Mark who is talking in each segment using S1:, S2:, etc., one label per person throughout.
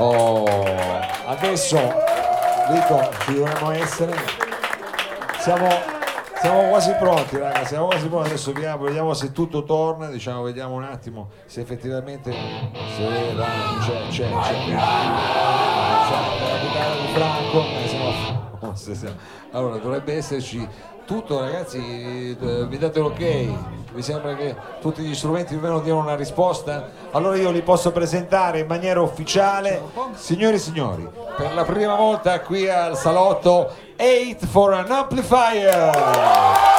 S1: Oh, adesso dico, ci dovremmo essere. Siamo, siamo quasi pronti, raga, siamo quasi pronti. Adesso vediamo, vediamo se tutto torna, diciamo, vediamo un attimo se effettivamente se va, c'è, c'è, c'è. La chitarra di Franco. eh, Allora, dovrebbe esserci tutto, ragazzi, eh, vi date l'ok? Vi sembra che tutti gli strumenti più o meno diano una risposta? Allora io li posso presentare in maniera ufficiale. Signori e signori, per la prima volta qui al salotto 8 for an amplifier!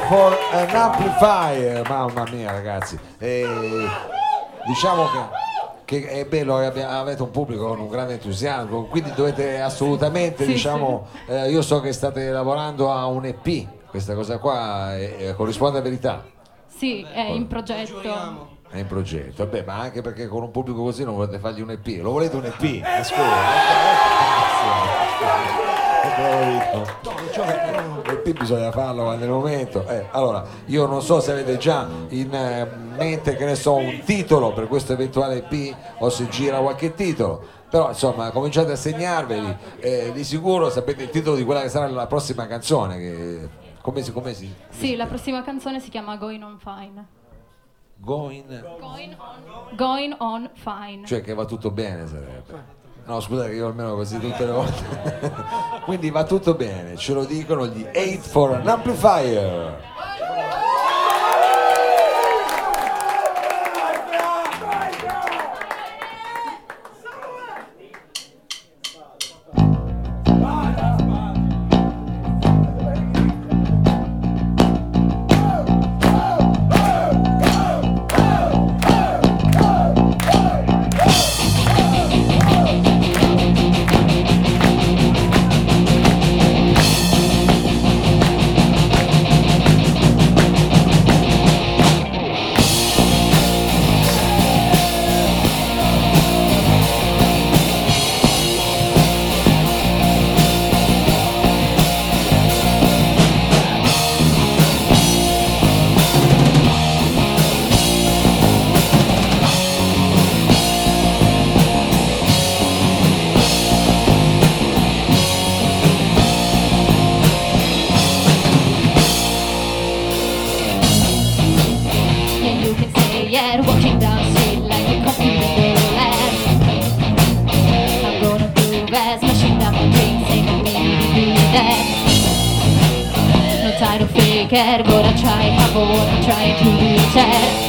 S1: for an eh, amplifier. Mamma mia, ragazzi. E diciamo che, che è bello avete un pubblico con un grande entusiasmo, quindi dovete assolutamente,
S2: sì,
S1: diciamo, sì. Eh, io so che state lavorando a un EP, questa cosa qua eh, corrisponde a verità. Sì, è in progetto.
S2: È in progetto, vabbè, ma anche perché con un pubblico così non volete fargli un EP, lo volete un EP? Eh e qui bisogna farlo nel momento. Eh, allora io non so se avete già in eh, mente che ne so un titolo per questo eventuale P o se gira qualche titolo. Però insomma cominciate a segnarveli. Eh, di sicuro sapete il titolo di quella che sarà la prossima canzone che... come si, come si...
S1: sì la prossima canzone si chiama Going on Fine.
S2: Going,
S1: going, on, going on fine.
S2: Cioè che va tutto bene sarebbe. No, scusate, io almeno così tutte le volte. Quindi va tutto bene, ce lo dicono gli 8 for an amplifier.
S1: care, but I try. I'm trying to be.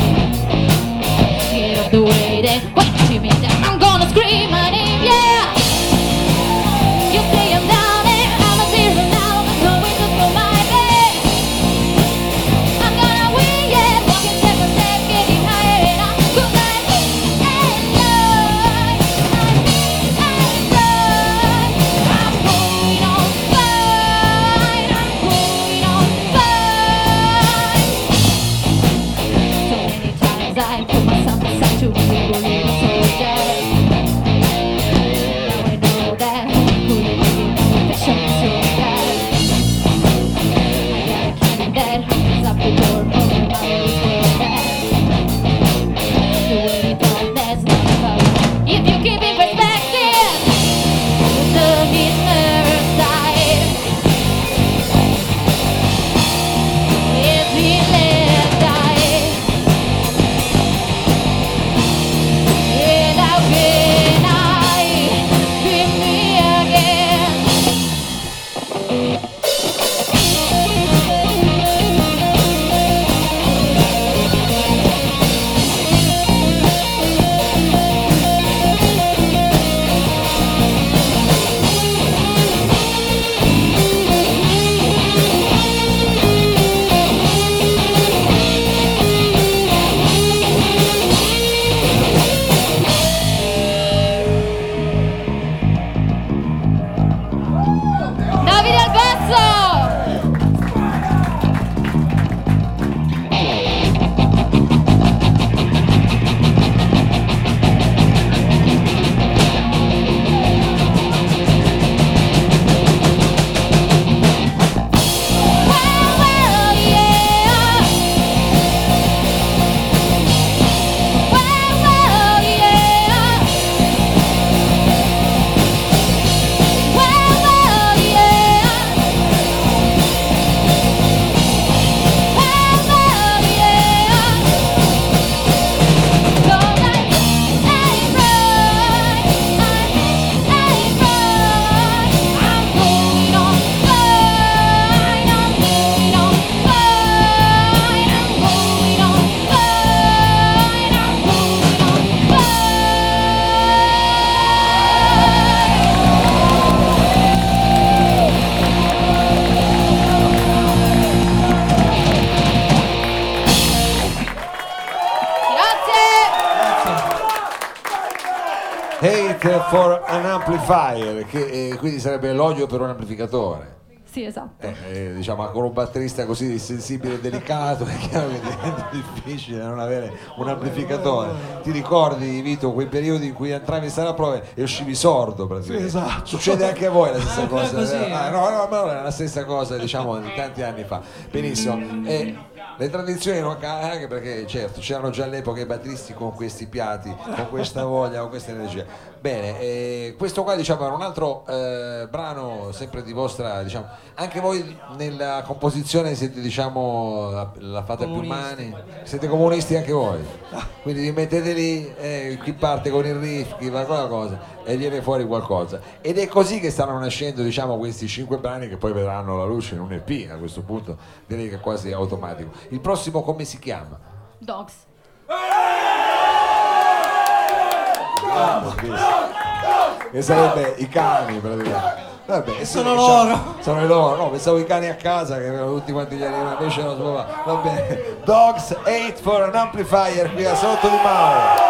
S2: l'elogio per un amplificatore.
S1: Sì, esatto.
S2: Eh, eh, diciamo, con un batterista così sensibile e delicato è chiaro che diventa difficile non avere un amplificatore. Ti ricordi, Vito, quei periodi in cui entravi in sala prove e uscivi sordo praticamente?
S3: Sì, esatto.
S2: Succede anche a voi la stessa
S3: eh,
S2: cosa.
S3: Sì,
S2: eh. Ah, no, no, ma non è la stessa cosa, diciamo, di tanti anni fa. Benissimo. Eh, le tradizioni non ca- anche perché certo c'erano già all'epoca i batteristi con questi piatti con questa voglia con questa energia bene eh, questo qua diciamo era un altro eh, brano sempre di vostra diciamo anche voi nella composizione siete diciamo la, la fate più
S3: Comunisti.
S2: mani siete comunisti anche voi? Quindi vi mettete lì eh, chi parte con il riff chi fa quella cosa e viene fuori qualcosa. Ed è così che stanno nascendo diciamo questi cinque brani che poi vedranno la luce in un EP a questo punto direi che è quasi automatico il prossimo come si chiama?
S1: Dogs.
S2: che sarebbe i cani praticamente. Vabbè, sì,
S3: sono
S2: diciamo,
S3: loro.
S2: sono loro. No pensavo i cani a casa che avevano tutti quanti gli animali invece no va bene. Dogs 8 for an amplifier qui a Salotto di Mauro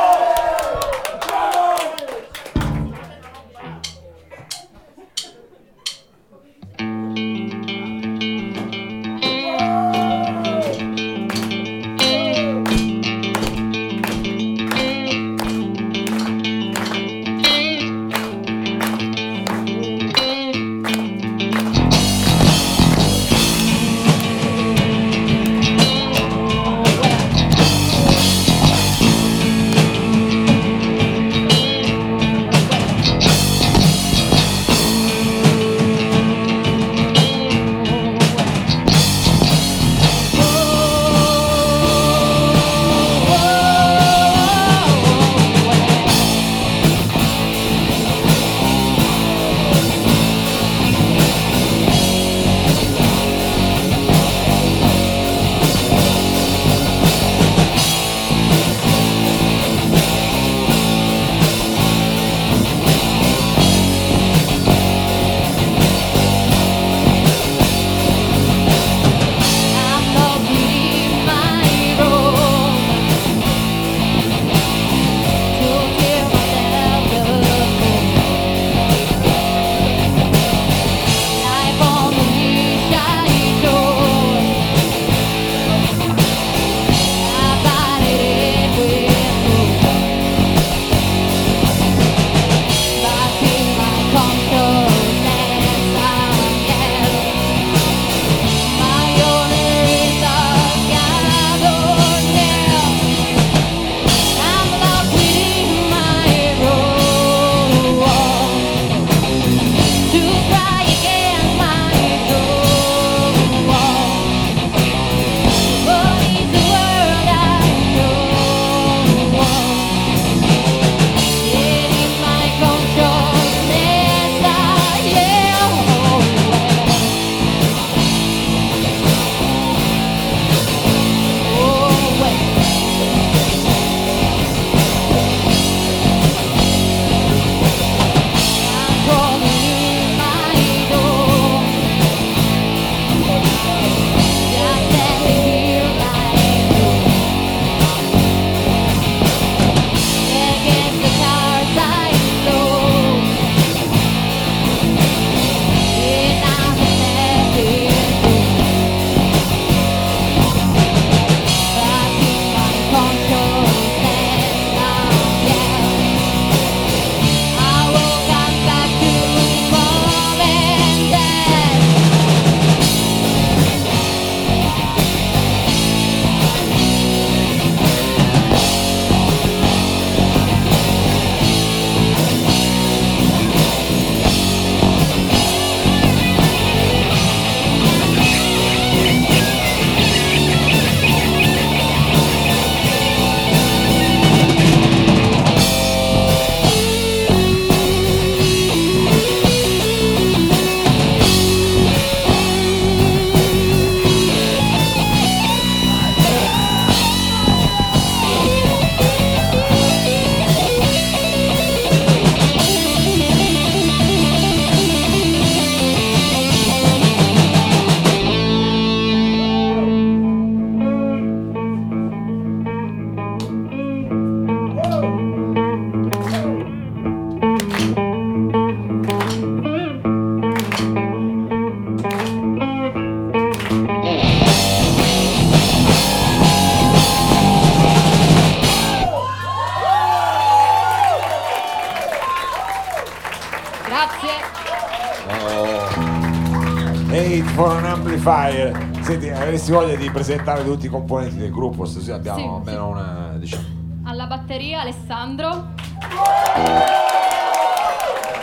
S2: Avresti voglia di presentare tutti i componenti del gruppo? Stasera abbiamo
S1: Sì,
S2: almeno una, diciamo,
S1: Alla batteria Alessandro,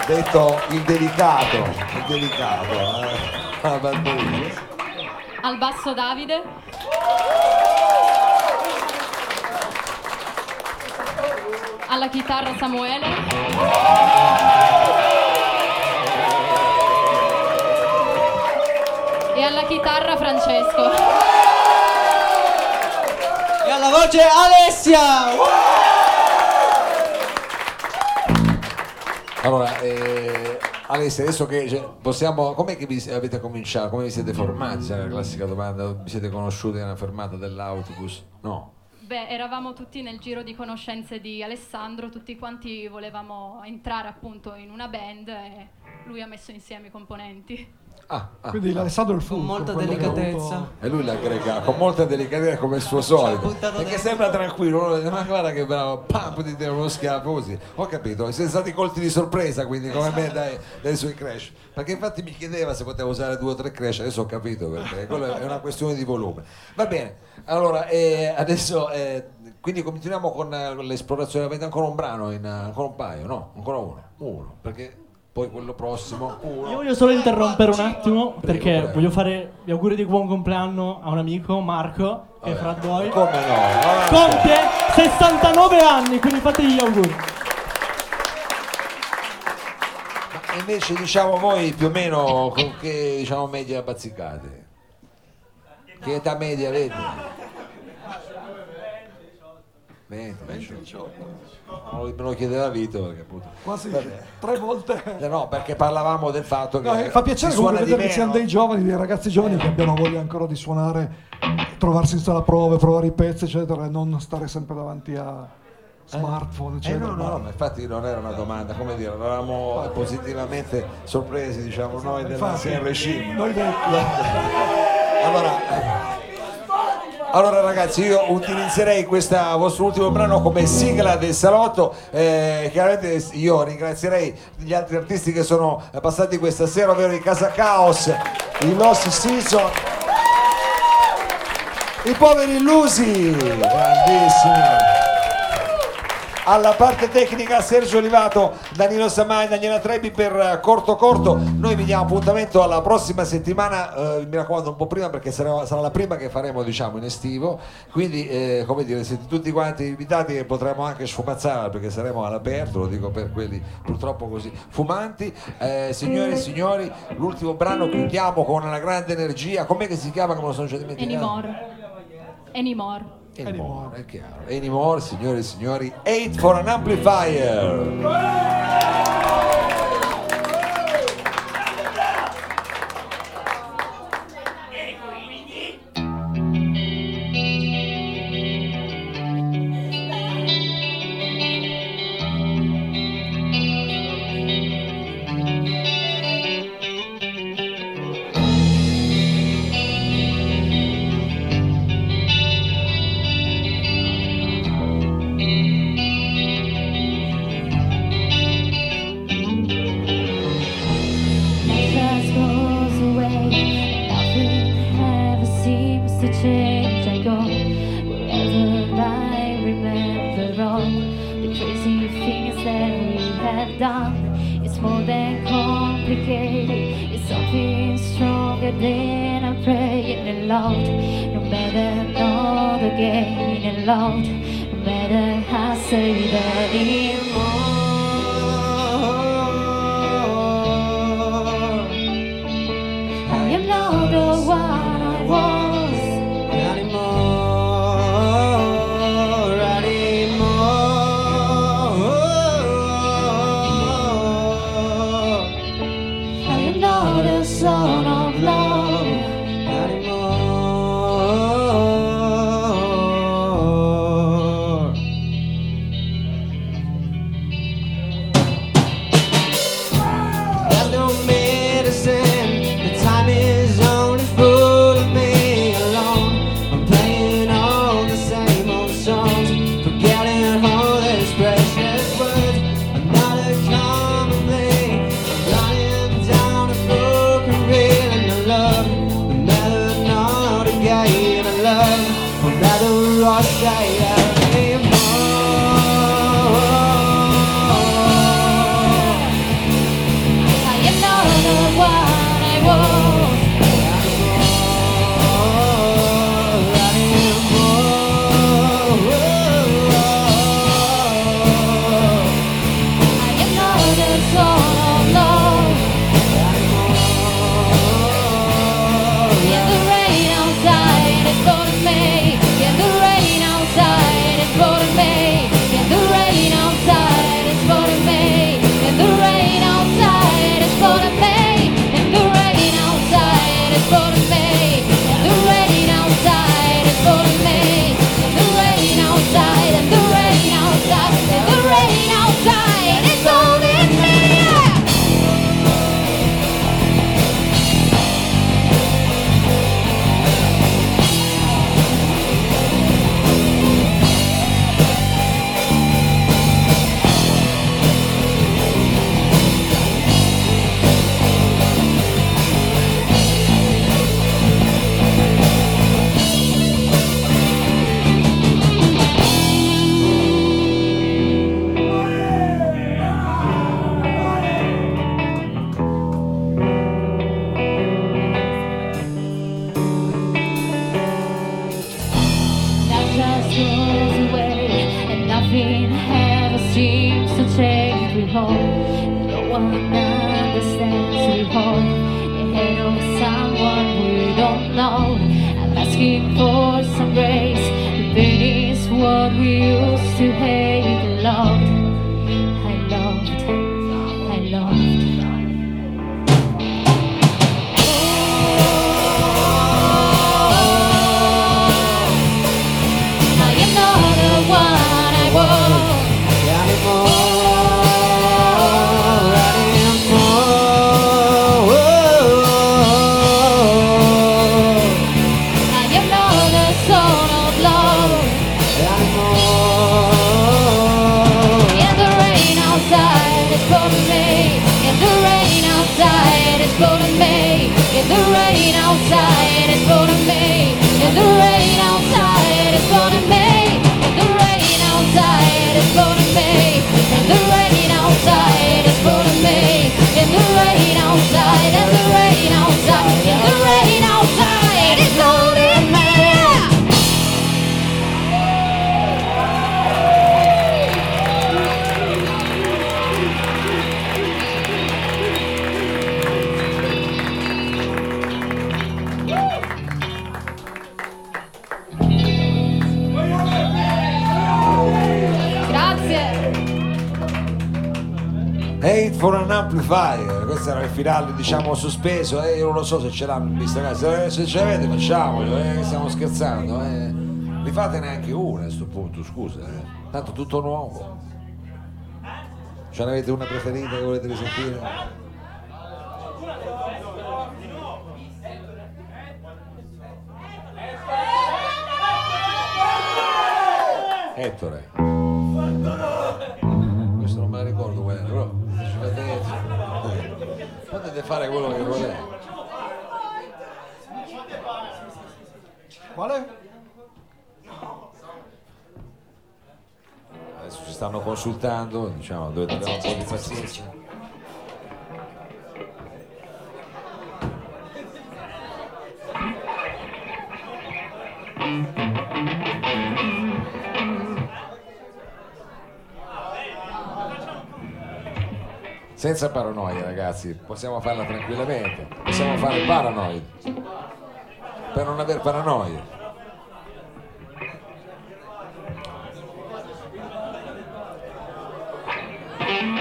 S2: detto il delicato, il delicato, eh, la batteria.
S1: al basso Davide, alla chitarra Samuele, e alla chitarra Francesco.
S3: E alla voce Alessia!
S2: Allora, eh, Alessia, adesso che cioè, possiamo, com'è che vi avete cominciato? Come vi siete formati? C'è la classica domanda, vi siete conosciuti nella fermata dell'autobus? No.
S1: Beh, eravamo tutti nel giro di conoscenze di Alessandro, tutti quanti volevamo entrare appunto in una band e lui ha messo insieme i componenti.
S2: Ah, ah.
S4: Quindi l'Alessandro è il fulcro.
S3: molta
S4: quello che ha
S3: delicatezza.
S4: avuto-
S2: E lui l'aggrega con molta delicatezza come il suo solito. Perché sembra tranquillo, ma guarda che bravo, pam, ti dà uno schiaffo così. Ho capito, siete stati colti di sorpresa quindi come me dai, dai suoi crash. Perché infatti mi chiedeva se potevo usare due o tre crash, adesso ho capito perché quello è una questione di volume. Va bene, allora eh, adesso eh, quindi continuiamo con eh, con l'esplorazione, avete ancora un brano, in, ancora un paio, no? Ancora uno, uno, perché poi quello prossimo, uno.
S5: Io voglio solo interrompere un attimo perché
S2: prego.
S5: voglio fare gli auguri di buon compleanno a un amico, Marco, che è. Frat Boy.
S2: Come no?
S5: Compie 69 anni, quindi fategli gli auguri.
S2: E invece diciamo voi più o meno con che diciamo media bazzicate? Che età media avete? 20, 18. Me lo chiedeva Vito perché appunto.
S4: Quasi
S2: Vabbè.
S4: tre volte.
S2: Eh No, perché parlavamo del fatto che
S4: No, eh, fa piacere comunque
S2: suona di
S4: vedere che siamo
S2: meno.
S4: dei giovani, dei ragazzi giovani che abbiano voglia ancora di suonare, trovarsi in sala prove, provare i pezzi, eccetera, e non stare sempre davanti a smartphone,
S2: Eh
S4: eccetera.
S2: no, no, no, ma infatti non era una domanda, come dire, eravamo positivamente sorpresi, diciamo, noi della
S4: Infatti,
S2: CRC.
S4: Noi dei-
S2: Allora, allora ragazzi, io utilizzerei questo vostro ultimo brano come sigla del salotto. Eh, chiaramente io ringrazierei gli altri artisti che sono passati questa sera, ovvero i Casa Chaos, i Lost Season, i poveri illusi, grandissimi. Alla parte tecnica Sergio Olivato, Danilo Samai, Daniela Trebi per eh, Corto Corto. Noi vi diamo appuntamento alla prossima settimana, eh, mi raccomando un po' prima perché sarà, sarà la prima che faremo diciamo in estivo. Quindi eh, come dire, siete tutti quanti invitati e potremo anche sfumazzare perché saremo all'aperto, lo dico per quelli purtroppo così fumanti. Eh, signore e signori, l'ultimo brano chiudiamo con una grande energia. Com'è che si chiama? Che me lo sono già dimenticato.
S1: Anymore. Anymore.
S2: Anymore, è chiaro. Anymore, signore e signori, 8 for an amplifier.
S1: I am.
S2: Amplifier, questo era il finale diciamo sospeso, eh, io non lo so se ce l'hanno in vista, ragazzi, eh, se ce l'avete facciamolo, eh, stiamo scherzando, eh. Mi fate neanche una a questo punto, scusa, eh. tanto tutto nuovo. Ce n'avete una preferita che volete risentire? Ettore. Potete fare quello che volete.
S4: Quale?
S2: Adesso ci stanno consultando, diciamo, dovete avere un po' di pazienza. Senza paranoia ragazzi, possiamo farla tranquillamente, possiamo fare paranoid per non aver paranoia.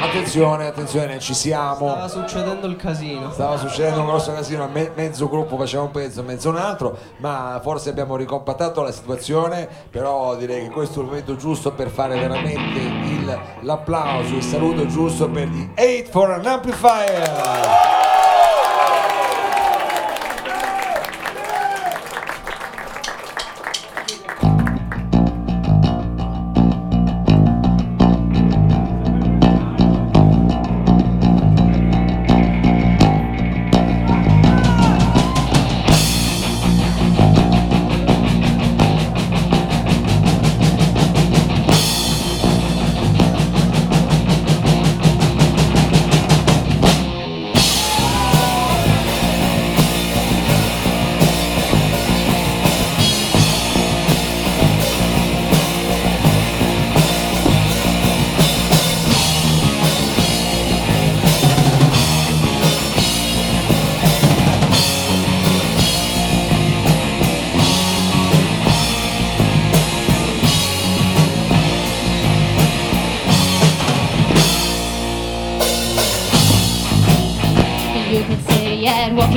S2: Attenzione, attenzione, ci siamo.
S3: Stava succedendo il casino.
S2: Stava succedendo un grosso casino, me- mezzo gruppo faceva un pezzo, mezzo un altro, ma forse abbiamo ricompattato la situazione, però direi che questo è il momento giusto per fare veramente il- l'applauso, il saluto giusto per gli 8 for an Amplifier!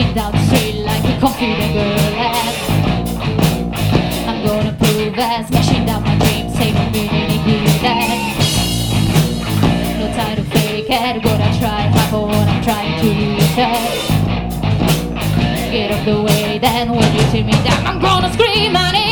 S1: Walking down street like a confident girl. And I'm gonna prove that, smashing down my dreams, ain't no meaning in that. No time to fake it, gonna try hard for what I'm trying to reach. Get off the way, then when you see me down, I'm gonna scream my name,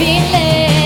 S2: feeling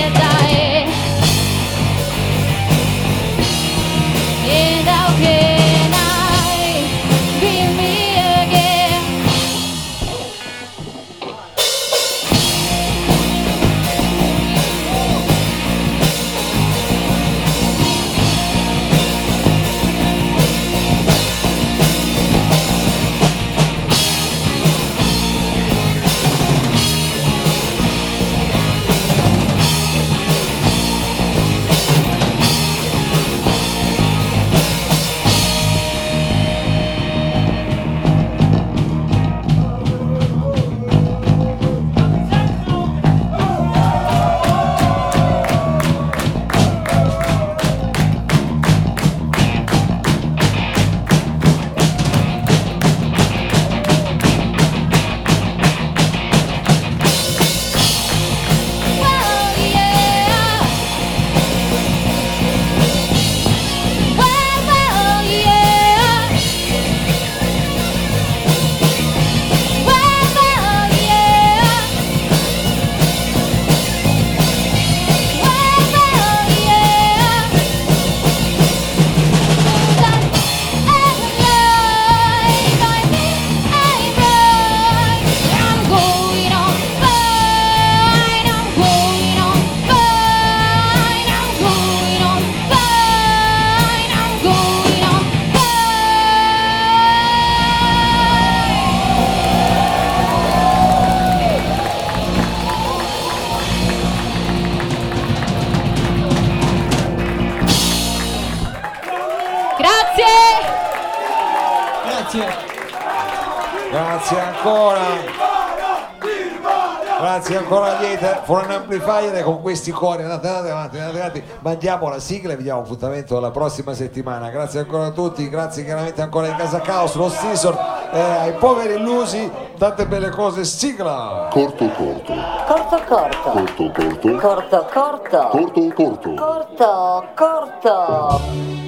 S2: for an Amplifier con questi cori. Andate, andate avanti, andate avanti. Mandiamo la sigla e vi diamo appuntamento la prossima settimana. Grazie ancora a tutti, grazie chiaramente ancora ai Casa Caos, lo Season, eh, ai poveri illusi, tante belle cose. Sigla!
S6: Corto corto,
S7: Corto corto.
S6: corto corto,
S7: Corto corto.
S6: corto corto.
S7: Corto corto.